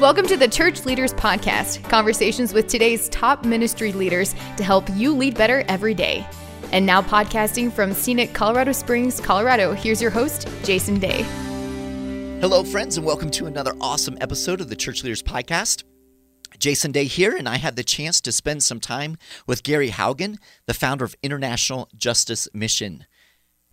Welcome to the Church Leaders Podcast, conversations with today's top ministry leaders to help you lead better every day. And now, podcasting from scenic Colorado Springs, Colorado, here's your host, Jason Day. Hello, friends, and welcome to another awesome episode of the Church Leaders Podcast. Jason Day here, and I had the chance to spend some time with Gary Haugen, the founder of International Justice Mission.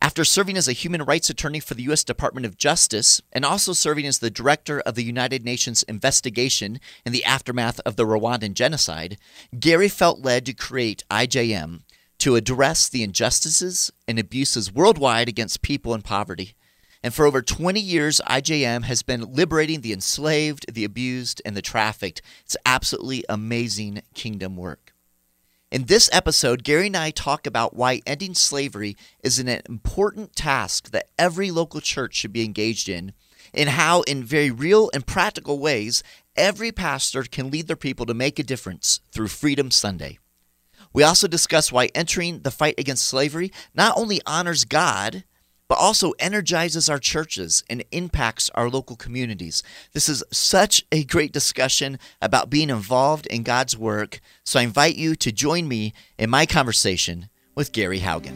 After serving as a human rights attorney for the U.S. Department of Justice and also serving as the director of the United Nations investigation in the aftermath of the Rwandan genocide, Gary felt led to create IJM to address the injustices and abuses worldwide against people in poverty. And for over 20 years, IJM has been liberating the enslaved, the abused, and the trafficked. It's absolutely amazing kingdom work. In this episode, Gary and I talk about why ending slavery is an important task that every local church should be engaged in, and how, in very real and practical ways, every pastor can lead their people to make a difference through Freedom Sunday. We also discuss why entering the fight against slavery not only honors God, but also energizes our churches and impacts our local communities. This is such a great discussion about being involved in God's work, so I invite you to join me in my conversation with Gary Haugen.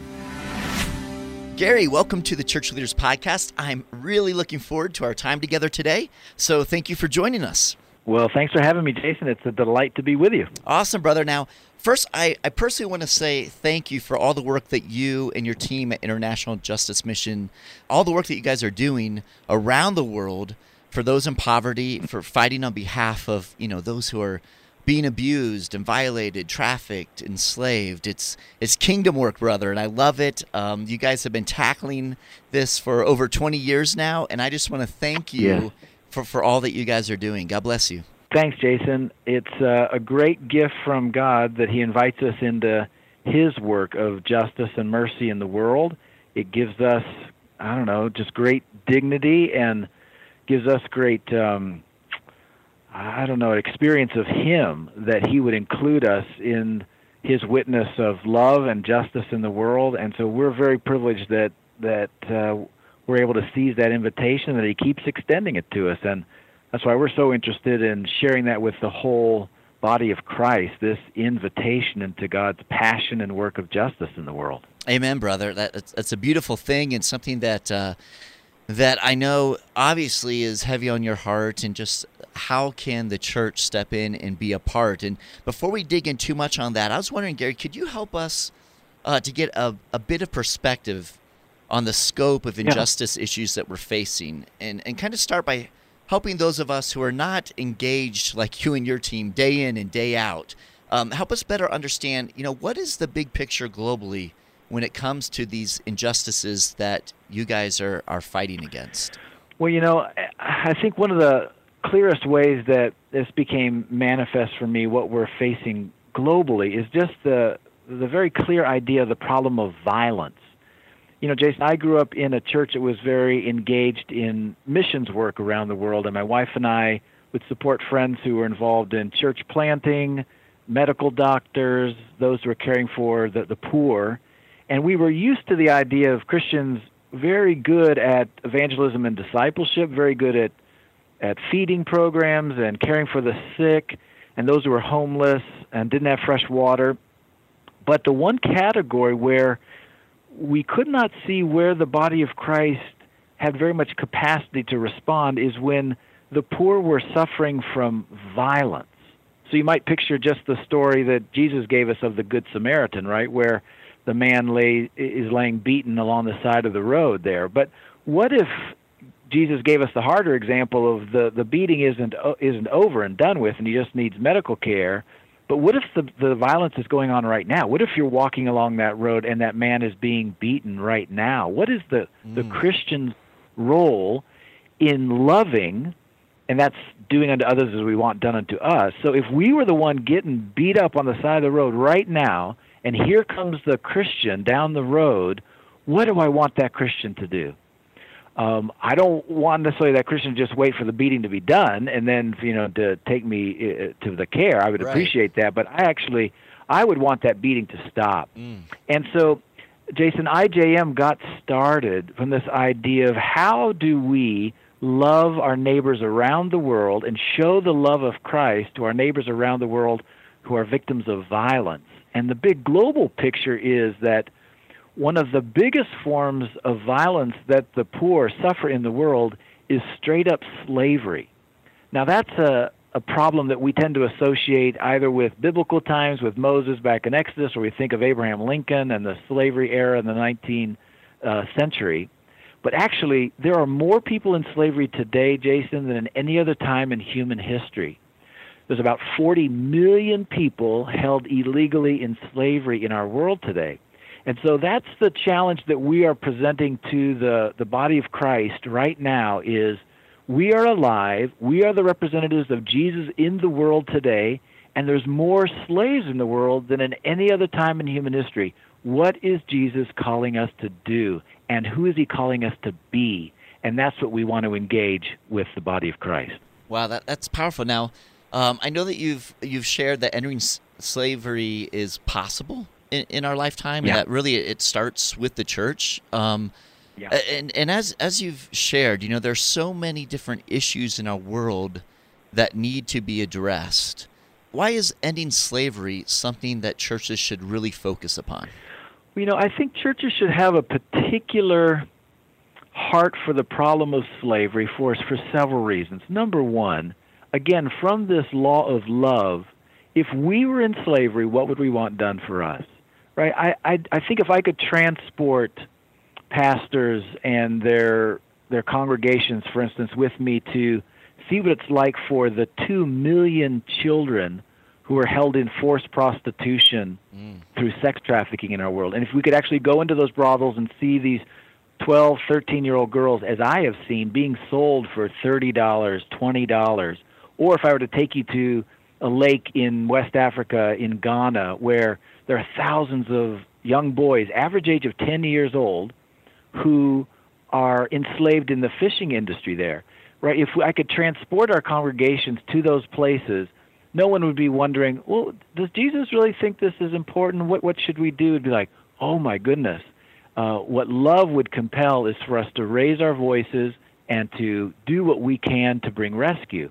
Gary, welcome to the Church Leaders Podcast. I'm really looking forward to our time together today, so thank you for joining us. Well, thanks for having me, Jason. It's a delight to be with you. Awesome, brother. Now, First, I, I personally want to say thank you for all the work that you and your team at International Justice Mission, all the work that you guys are doing around the world for those in poverty, for fighting on behalf of you know those who are being abused and violated, trafficked, enslaved. It's it's kingdom work, brother, and I love it. Um, you guys have been tackling this for over 20 years now, and I just want to thank you yeah. For, for all that you guys are doing. God bless you. Thanks, Jason. It's uh, a great gift from God that He invites us into His work of justice and mercy in the world. It gives us, I don't know, just great dignity and gives us great, um, I don't know, experience of Him that He would include us in His witness of love and justice in the world. And so we're very privileged that that uh, we're able to seize that invitation that He keeps extending it to us and that's why we're so interested in sharing that with the whole body of Christ, this invitation into God's passion and work of justice in the world. Amen, brother. That, that's, a beautiful thing and something that uh, that I know obviously is heavy on your heart and just how can the church step in and be a part. And before we dig in too much on that, I was wondering, Gary, could you help us uh, to get a, a bit of perspective on the scope of injustice yeah. issues that we're facing and, and kind of start by helping those of us who are not engaged like you and your team day in and day out. Um, help us better understand, you know, what is the big picture globally when it comes to these injustices that you guys are, are fighting against? Well, you know, I think one of the clearest ways that this became manifest for me, what we're facing globally, is just the the very clear idea of the problem of violence you know, Jason, I grew up in a church that was very engaged in missions work around the world, and my wife and I would support friends who were involved in church planting, medical doctors, those who were caring for the, the poor. And we were used to the idea of Christians very good at evangelism and discipleship, very good at, at feeding programs and caring for the sick and those who were homeless and didn't have fresh water. But the one category where we could not see where the body of Christ had very much capacity to respond is when the poor were suffering from violence. So you might picture just the story that Jesus gave us of the Good Samaritan, right, where the man lay is laying beaten along the side of the road there. But what if Jesus gave us the harder example of the the beating isn't uh, isn't over and done with, and he just needs medical care, but what if the the violence is going on right now? What if you're walking along that road and that man is being beaten right now? What is the mm. the Christian's role in loving and that's doing unto others as we want done unto us. So if we were the one getting beat up on the side of the road right now, and here comes the Christian down the road, what do I want that Christian to do? Um, I don't want necessarily that Christian just wait for the beating to be done and then you know to take me uh, to the care. I would right. appreciate that, but I actually I would want that beating to stop. Mm. And so, Jason, IJM got started from this idea of how do we love our neighbors around the world and show the love of Christ to our neighbors around the world who are victims of violence. And the big global picture is that one of the biggest forms of violence that the poor suffer in the world is straight up slavery. Now, that's a, a problem that we tend to associate either with biblical times, with Moses back in Exodus, or we think of Abraham Lincoln and the slavery era in the 19th uh, century. But actually, there are more people in slavery today, Jason, than in any other time in human history. There's about 40 million people held illegally in slavery in our world today. And so that's the challenge that we are presenting to the, the body of Christ right now is we are alive, we are the representatives of Jesus in the world today, and there's more slaves in the world than in any other time in human history. What is Jesus calling us to do? And who is he calling us to be? And that's what we want to engage with the body of Christ. Wow, that, that's powerful. Now, um, I know that you've you've shared that entering s- slavery is possible in, in our lifetime, Yeah. and that really it starts with the church. Um, Yeah. And and as as you've shared, you know, there's so many different issues in our world that need to be addressed. Why is ending slavery something that churches should really focus upon? You know, I think churches should have a particular heart for the problem of slavery for for several reasons. Number one, again, from this law of love, if we were in slavery, what would we want done for us? Right? I I, I think if I could transport pastors and their their congregations, for instance, with me to see what it's like for the two million children who are held in forced prostitution mm. through sex trafficking in our world. And if we could actually go into those brothels and see these 12, 13 year old girls, as I have seen, being sold for $30, $20, or if I were to take you to a lake in West Africa, in Ghana, where there are thousands of young boys, average age of 10 years old, who are enslaved in the fishing industry there. Right? If I could transport our congregations to those places, no one would be wondering, well, does Jesus really think this is important? What what should we do? It'd be like, oh my goodness. Uh, what love would compel is for us to raise our voices and to do what we can to bring rescue.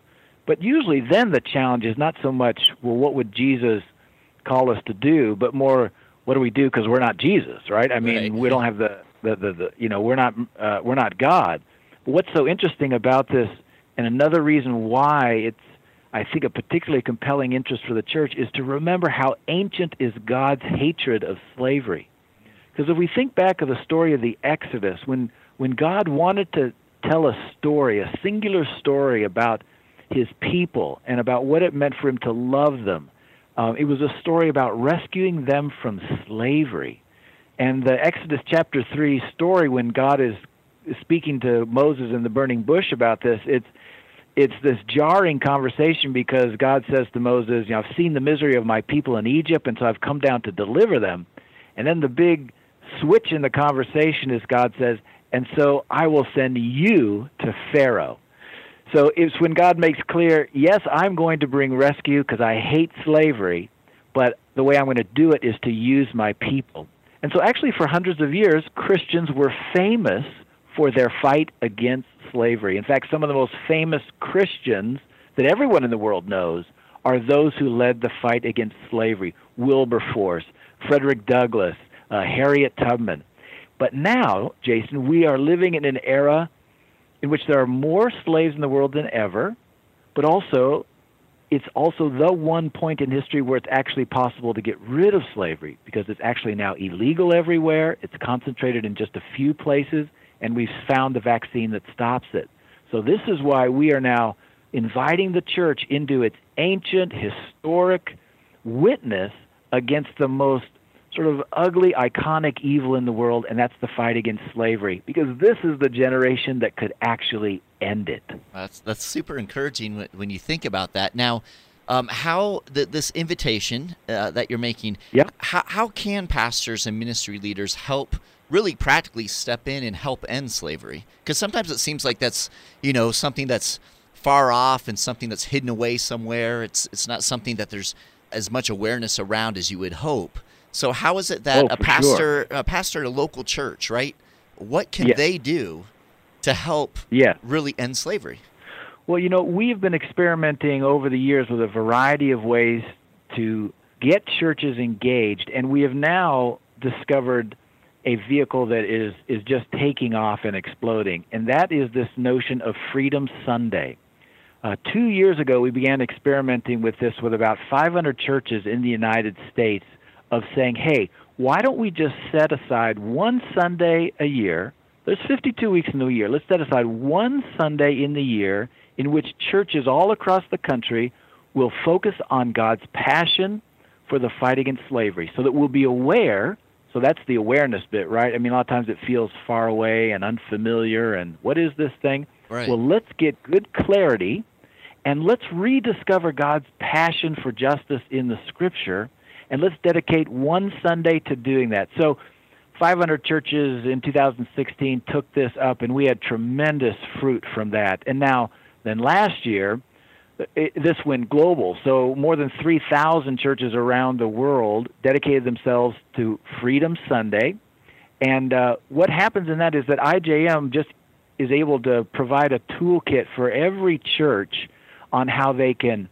But usually, then the challenge is not so much, well, what would Jesus call us to do, but more, what do we do because we're not Jesus, right? I mean, Right. we don't have the, the, the, the you know, we're not uh, we're not God. But what's so interesting about this, and another reason why it's I think a particularly compelling interest for the church is to remember how ancient is God's hatred of slavery. Because if we think back of the story of the Exodus, when when God wanted to tell a story, a singular story about his people and about what it meant for him to love them, um, it was a story about rescuing them from slavery. And the Exodus chapter 3 story, when God is speaking to Moses in the burning bush about this, it's it's this jarring conversation because God says to Moses, you know, I've seen the misery of my people in Egypt, and so I've come down to deliver them. And then the big switch in the conversation is God says, and so I will send you to Pharaoh. So it's when God makes clear, yes, I'm going to bring rescue because I hate slavery, but the way I'm going to do it is to use my people. And so, actually, for hundreds of years, Christians were famous for their fight against slavery. In fact, some of the most famous Christians that everyone in the world knows are those who led the fight against slavery Wilberforce, Frederick Douglass, uh, Harriet Tubman. But now, Jason, we are living in an era in which there are more slaves in the world than ever, but also it's also the one point in history where it's actually possible to get rid of slavery because it's actually now illegal everywhere. It's concentrated in just a few places, and we've found the vaccine that stops it. So, this is why we are now inviting the church into its ancient, historic witness against the most sort of ugly, iconic evil in the world, and that's the fight against slavery. Because this is the generation that could actually end it. That's that's super encouraging when, when you think about that. Now, um, how the, this invitation uh, that you're making, Yep. how, how can pastors and ministry leaders help really practically step in and help end slavery? Because sometimes it seems like that's you know something that's far off and something that's hidden away somewhere. It's it's not something that there's as much awareness around as you would hope. So how is it that Oh, a pastor, a pastor at a local church, right? What can Yes. they do to help yes. really end slavery? Well, you know, we've been experimenting over the years with a variety of ways to get churches engaged, and we have now discovered a vehicle that is is just taking off and exploding, and that is this notion of Freedom Sunday. Uh, two years ago, we began experimenting with this with about 500 churches in the United States of saying, hey, why don't we just set aside one Sunday a year? There's 52 weeks in the year. Let's set aside one Sunday in the year in which churches all across the country will focus on God's passion for the fight against slavery so that we'll be aware. So that's the awareness bit, right? I mean, a lot of times it feels far away and unfamiliar, and what is this thing? Right. Well, let's get good clarity and let's rediscover God's passion for justice in the scripture and let's dedicate one Sunday to doing that. So 500 churches in 2016 took this up and we had tremendous fruit from that. And now then last year it, this went global. So more than 3,000 churches around the world dedicated themselves to Freedom Sunday. And uh, what happens in that is that IJM just is able to provide a toolkit for every church on how they can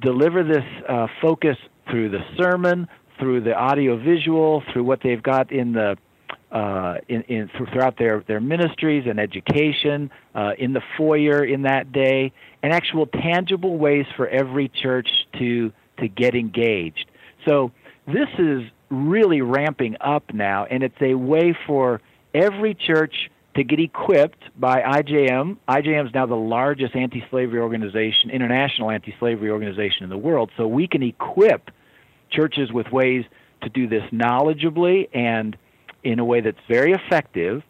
deliver this uh, focus through the sermon, through the audio visual, through what they've got in the uh, in, in throughout their, their ministries and education, uh, in the foyer in that day, and actual tangible ways for every church to to get engaged. So this is really ramping up now, and it's a way for every church to get equipped by IJM. IJM is now the largest anti-slavery organization, international anti-slavery organization in the world. So we can equip churches with ways to do this knowledgeably and in a way that's very effective,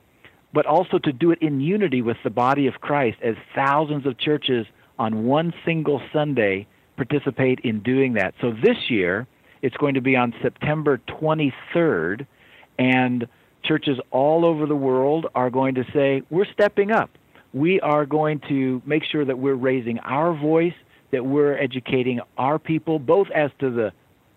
but also to do it in unity with the body of Christ as thousands of churches on one single Sunday participate in doing that. So this year, it's going to be on September 23rd, and churches all over the world are going to say, We're stepping up. We are going to make sure that we're raising our voice, that we're educating our people, both as to the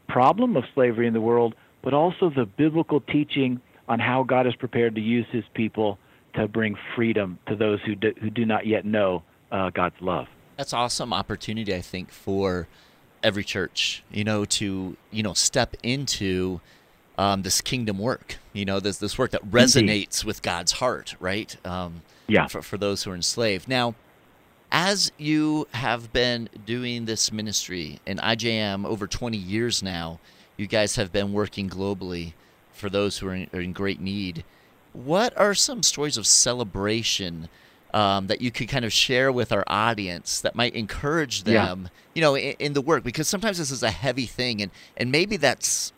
problem of slavery in the world, but also the biblical teaching on how God is prepared to use his people to bring freedom to those who do, who do not yet know uh, God's love. That's awesome opportunity, I think, for every church, you know, to, you know, step into um, this kingdom work, you know, this, this work that resonates Indeed. with God's heart, right? Um, yeah. For, for those who are enslaved. Now, as you have been doing this ministry in IJM over 20 years now, you guys have been working globally for those who are in, are in great need. What are some stories of celebration um, that you could kind of share with our audience that might encourage them, Yeah. you know, in, in the work? Because sometimes this is a heavy thing, and and maybe that's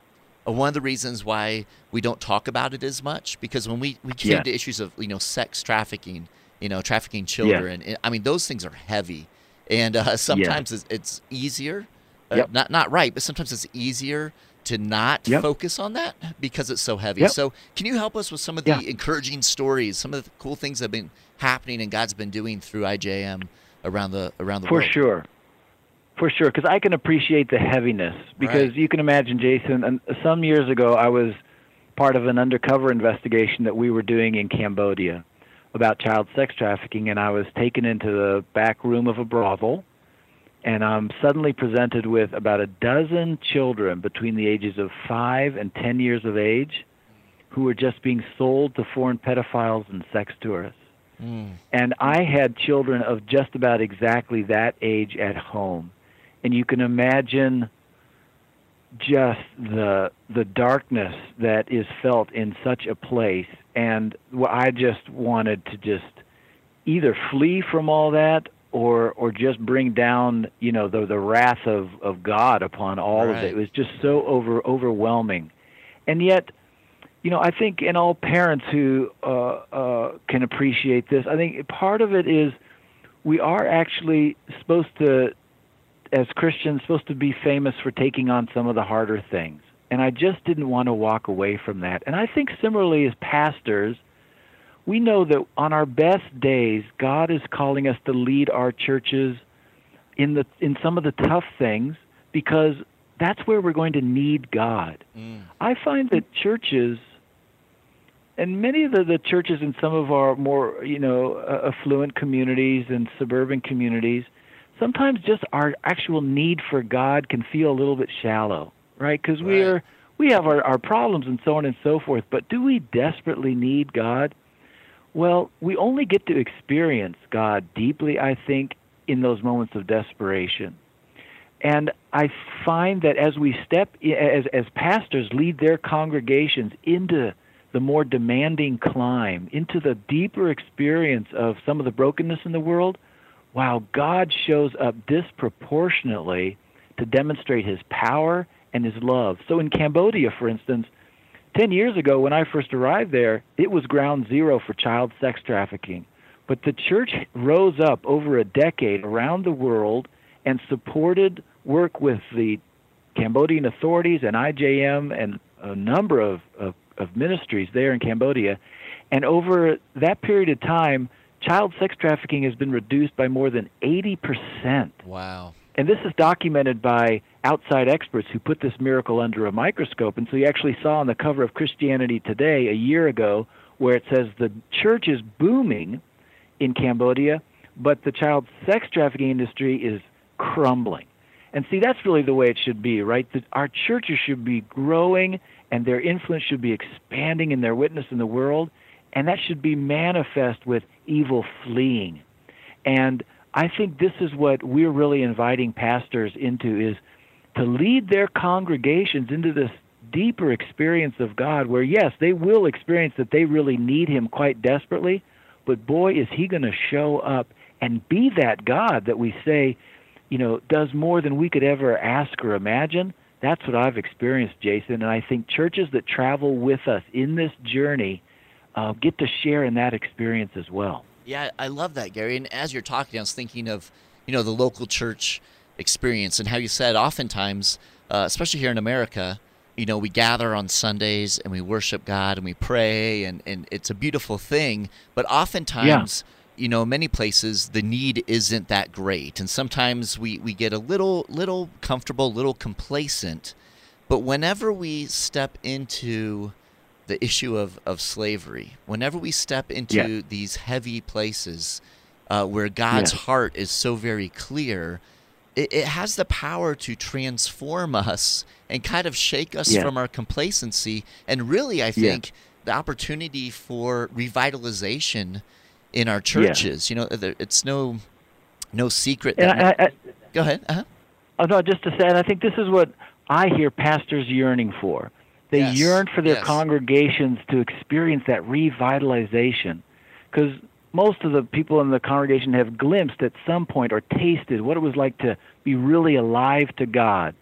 one of the reasons why we don't talk about it as much. Because when we we came Yeah. to issues of you know sex trafficking, you know, trafficking children, and, I mean those things are heavy, and uh, sometimes it's, it's easier, uh, Yep. not not right, but sometimes it's easier to not Yep. focus on that because it's so heavy. Yep. So, can you help us with some of the Yeah. encouraging stories, some of the cool things that have been happening and God's been doing through IJM around the around the For world? sure. For sure, because I can appreciate the heaviness. Because Right. you can imagine, Jason, and some years ago I was part of an undercover investigation that we were doing in Cambodia about child sex trafficking, and I was taken into the back room of a brothel, and I'm suddenly presented with about a dozen children between the ages of five and ten years of age who were just being sold to foreign pedophiles and sex tourists. Mm. And I had children of just about exactly that age at home. And you can imagine just the the darkness that is felt in such a place and I just wanted to just either flee from all that or or just bring down, you know, the the wrath of of God upon all of it. It was just so over overwhelming. And yet you know, I think, and all parents who uh, uh, can appreciate this, I think part of it is we are actually supposed to, as Christians, supposed to be famous for taking on some of the harder things. And I just didn't want to walk away from that. And I think similarly as pastors, we know that on our best days, God is calling us to lead our churches in the in some of the tough things because that's where we're going to need God. Mm. I find that churches and many of the, the churches in some of our more you know affluent communities and suburban communities sometimes just our actual need for god can feel a little bit shallow right? Because Right. we are we have our, our problems and so on and so forth but do we desperately need god? Well we only get to experience god deeply i think in those moments of desperation. And I find that as we step, as, as pastors lead their congregations into the more demanding climb, into the deeper experience of some of the brokenness in the world, wow, God shows up disproportionately to demonstrate his power and his love. So in Cambodia, for instance, 10 years ago when I first arrived there, it was ground zero for child sex trafficking. But the church rose up over a decade around the world and supported work with the Cambodian authorities and IJM and a number of, of, of ministries there in Cambodia. And over that period of time, child sex trafficking has been reduced by more than 80%. Wow. And this is documented by outside experts who put this miracle under a microscope. And so you actually saw on the cover of Christianity Today a year ago where it says the church is booming in Cambodia, but the child sex trafficking industry is crumbling. And see, that's really the way it should be, right? That our churches should be growing and their influence should be expanding in their witness in the world, and that should be manifest with evil fleeing. And I think this is what we're really inviting pastors into is to lead their congregations into this deeper experience of God where yes, they will experience that they really need him quite desperately, but boy is he going to show up and be that God that we say, you know, does more than we could ever ask or imagine. That's what I've experienced, Jason, and I think churches that travel with us in this journey uh, get to share in that experience as well. Yeah, I love that, Gary. And as you're talking, I was thinking of, you know, the local church experience and how you said oftentimes, uh, especially here in America, you know, we gather on Sundays and we worship God and we pray and, and it's a beautiful thing. But oftentimes, you know, many places the need isn't that great. And sometimes we, we get a little little comfortable, little complacent. But whenever we step into the issue of, of slavery, whenever we step into Yeah. these heavy places uh, where God's Yes. heart is so very clear, it, it has the power to transform us and kind of shake us Yeah. from our complacency. And really, I think the opportunity for revitalization in our churches. You know, there- it's no no secret that. I, I, go ahead. Uh-huh. Oh, no, just to say, and I think this is what I hear pastors yearning for. They Yes, yearn for their yes. congregations to experience that revitalization. Because most of the people in the congregation have glimpsed at some point or tasted what it was like to be really alive to God.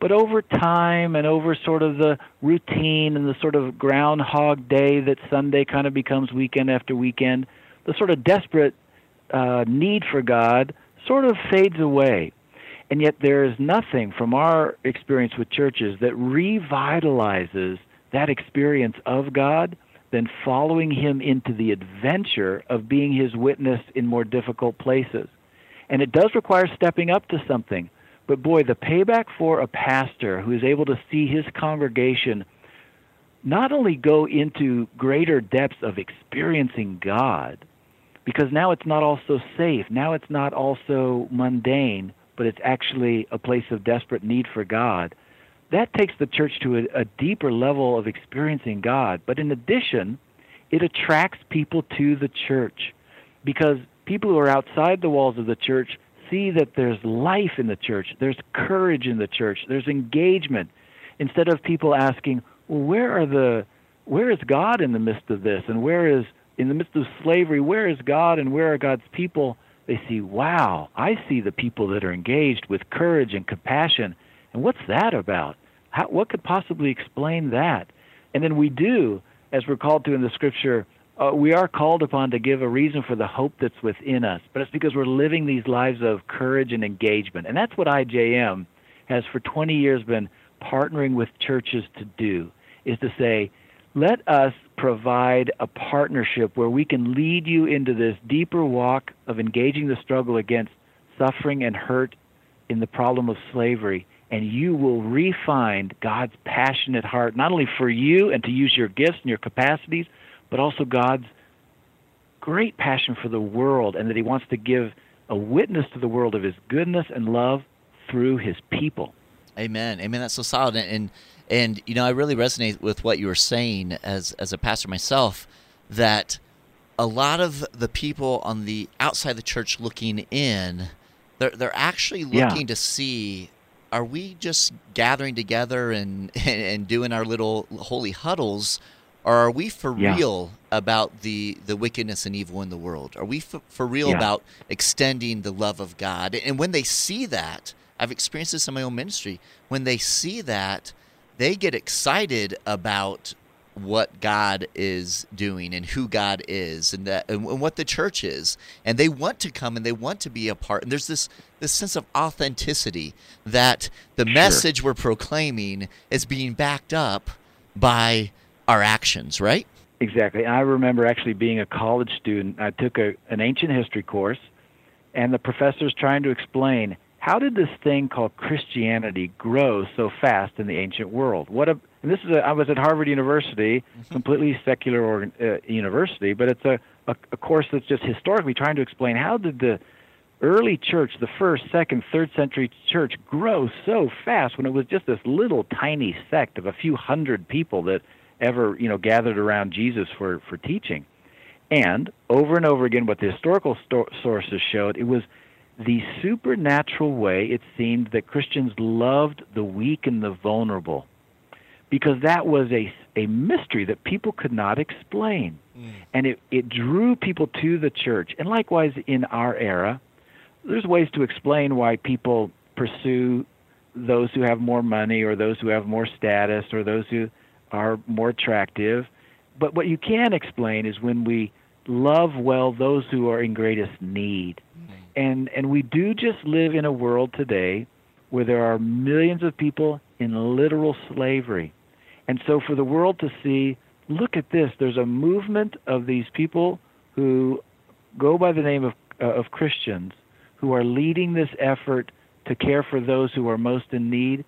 But over time and over sort of the routine and the sort of groundhog day that Sunday kind of becomes weekend after weekend, the sort of desperate uh, need for God sort of fades away. And yet, there is nothing from our experience with churches that revitalizes that experience of God than following Him into the adventure of being His witness in more difficult places. And it does require stepping up to something. But boy, the payback for a pastor who is able to see his congregation not only go into greater depths of experiencing God, because now it's not all so safe, now it's not all so mundane, but it's actually a place of desperate need for God. That takes the church to a, a deeper level of experiencing God. But in addition, it attracts people to the church because people who are outside the walls of the church see that there's life in the church, there's courage in the church, there's engagement. Instead of people asking, well, where are the where is God in the midst of this? And where is in the midst of slavery, where is God and where are God's people? They see, wow, I see the people that are engaged with courage and compassion. And what's that about? How, what could possibly explain that? And then we do, as we're called to in the scripture, uh, we are called upon to give a reason for the hope that's within us. But it's because we're living these lives of courage and engagement. And that's what IJM has for 20 years been partnering with churches to do, is to say, let us provide a partnership where we can lead you into this deeper walk of engaging the struggle against suffering and hurt in the problem of slavery and you will refine God's passionate heart not only for you and to use your gifts and your capacities but also God's great passion for the world and that He wants to give a witness to the world of His goodness and love through His people. Amen. Amen. That's so solid. And, and you know, I really resonate with what you were saying as as a pastor myself that a lot of the people on the outside the church looking in, they're they're actually looking yeah. to see are we just gathering together and and doing our little holy huddles or are we for yeah. real about the the wickedness and evil in the world are we for, for real yeah. about extending the love of god and when they see that i've experienced this in my own ministry when they see that they get excited about what God is doing and who God is and that and what the church is. And they want to come and they want to be a part. And there's this this sense of authenticity that the sure. message we're proclaiming is being backed up by our actions right? Exactly. I remember actually being a college student. I took a, an ancient history course and the professor's trying to explain how did this thing called Christianity grow so fast in the ancient world? What a and this is a, I was at Harvard University, mm-hmm. completely secular uh, university, but it's a, a a course that's just historically trying to explain how did the early church, the first, second, third century church grow so fast when it was just this little tiny sect of a few hundred people that ever you know gathered around Jesus for for teaching. And over and over again, what the historical sto- sources showed, it was the supernatural way it seemed that Christians loved the weak and the vulnerable because that was a, a mystery that people could not explain. Mm. And it, it drew people to the church. And likewise, in our era, there's ways to explain why people pursue those who have more money or those who have more status or those who are more attractive. But what you can explain is when we love well those who are in greatest need and and we do just live in a world today where there are millions of people in literal slavery. And so for the world to see, look at this, there's a movement of these people who go by the name of uh, of Christians who are leading this effort to care for those who are most in need.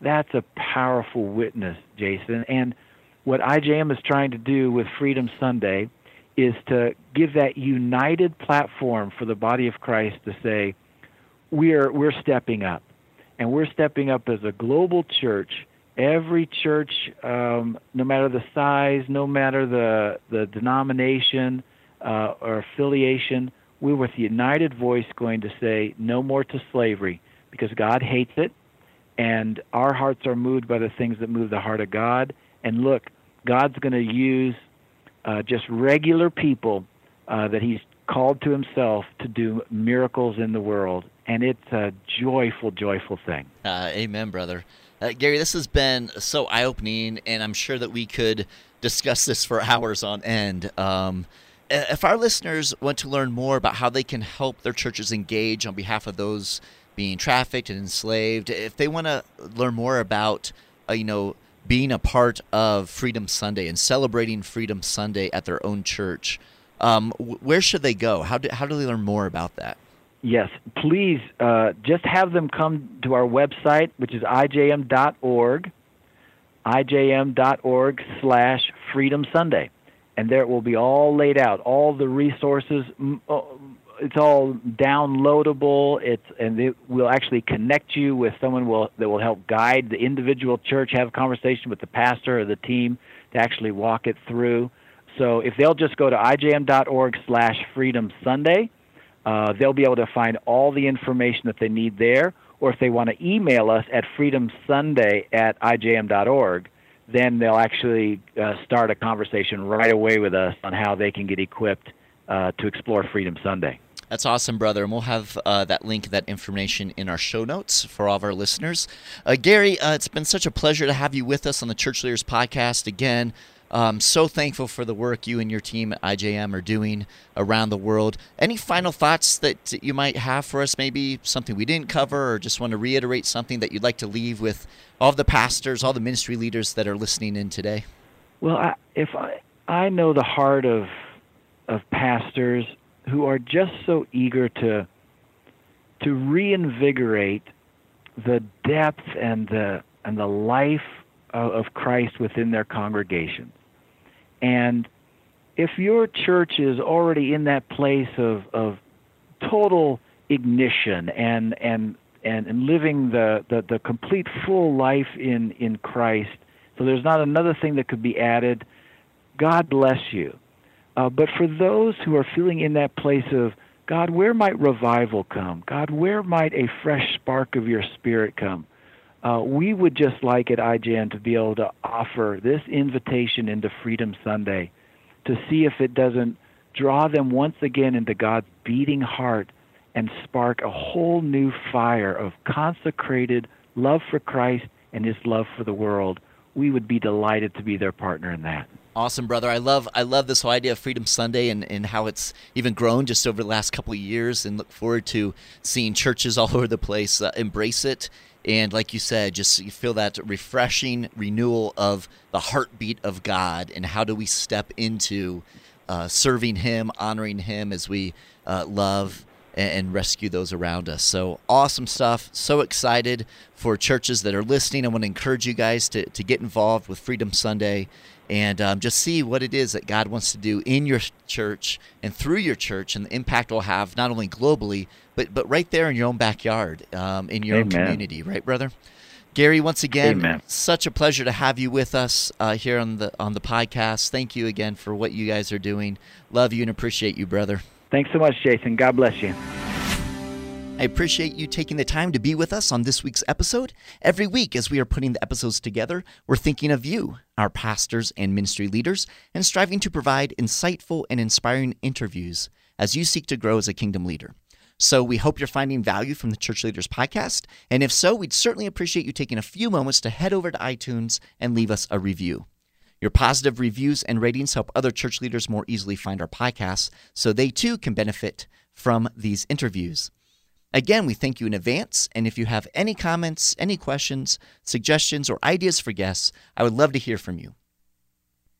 That's a powerful witness, Jason. And what IJM is trying to do with Freedom Sunday is to give that united platform for the body of Christ to say, we're, we're stepping up. And we're stepping up as a global church. Every church, um, no matter the size, no matter the, the denomination uh, or affiliation, we're with the united voice going to say no more to slavery because God hates it. And our hearts are moved by the things that move the heart of God. And look, God's going to use uh, just regular people uh, that He's called to Himself to do miracles in the world. And it's a joyful, joyful thing. Uh, amen, brother. Uh, Gary, this has been so eye opening, and I'm sure that we could discuss this for hours on end. Um, if our listeners want to learn more about how they can help their churches engage on behalf of those being trafficked and enslaved, if they want to learn more about, uh, you know, being a part of Freedom Sunday and celebrating Freedom Sunday at their own church, um, where should they go? How do, how do they learn more about that? Yes, please uh, just have them come to our website, which is ijm.org, ijm.org slash Freedom Sunday. And there it will be all laid out, all the resources, it's all downloadable. It's and it will actually connect you with someone will that will help guide the individual church, have a conversation with the pastor or the team to actually walk it through. So if they'll just go to ijm.org/slash Freedom Sunday, uh, they'll be able to find all the information that they need there. Or if they want to email us at freedomsunday at ijm.org, then they'll actually uh, start a conversation right away with us on how they can get equipped uh, to explore Freedom Sunday. That's awesome, brother. And we'll have uh, that link, that information in our show notes for all of our listeners. Uh, Gary, uh, it's been such a pleasure to have you with us on the Church Leaders Podcast again. Um, so thankful for the work you and your team at IJM are doing around the world. Any final thoughts that you might have for us? Maybe something we didn't cover, or just want to reiterate something that you'd like to leave with all the pastors, all the ministry leaders that are listening in today? Well, I, if I, I know the heart of of pastors who are just so eager to to reinvigorate the depth and the and the life of, of Christ within their congregations. And if your church is already in that place of, of total ignition and and and, and living the, the, the complete full life in, in Christ, so there's not another thing that could be added, God bless you. Uh, but for those who are feeling in that place of, God, where might revival come? God, where might a fresh spark of your spirit come? Uh, we would just like at IJM to be able to offer this invitation into Freedom Sunday to see if it doesn't draw them once again into God's beating heart and spark a whole new fire of consecrated love for Christ and his love for the world. We would be delighted to be their partner in that. Awesome, brother. I love I love this whole idea of Freedom Sunday and, and how it's even grown just over the last couple of years and look forward to seeing churches all over the place uh, embrace it. And like you said, just you feel that refreshing renewal of the heartbeat of God and how do we step into uh, serving Him, honoring Him as we uh, love and, rescue those around us. So awesome stuff. So excited for churches that are listening. I want to encourage you guys to, to get involved with Freedom Sunday and um, just see what it is that God wants to do in your church and through your church and the impact it will have not only globally, but, but right there in your own backyard, um, in your Amen. own community. Right, brother? Gary, once again, Amen. such a pleasure to have you with us uh, here on the on the podcast. Thank you again for what you guys are doing. Love you and appreciate you, brother. Thanks so much, Jason. God bless you. I appreciate you taking the time to be with us on this week's episode. Every week, as we are putting the episodes together, we're thinking of you, our pastors and ministry leaders, and striving to provide insightful and inspiring interviews as you seek to grow as a kingdom leader. So we hope you're finding value from the Church Leaders Podcast. And if so, we'd certainly appreciate you taking a few moments to head over to iTunes and leave us a review. Your positive reviews and ratings help other church leaders more easily find our podcasts so they too can benefit from these interviews. Again, we thank you in advance. And if you have any comments, any questions, suggestions, or ideas for guests, I would love to hear from you.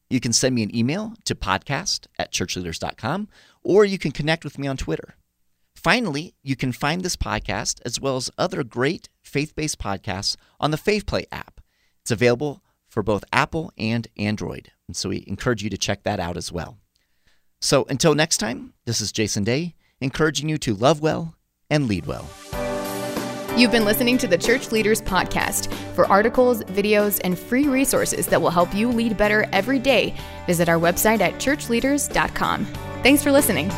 You can send me an email to podcast at churchleaders.com, or you can connect with me on Twitter. Finally, you can find this podcast as well as other great faith based podcasts on the FaithPlay app. It's available for both Apple and Android. And so we encourage you to check that out as well. So until next time, this is Jason Day, encouraging you to love well and lead well. You've been listening to the Church Leaders Podcast. For articles, videos, and free resources that will help you lead better every day, visit our website at churchleaders.com. Thanks for listening.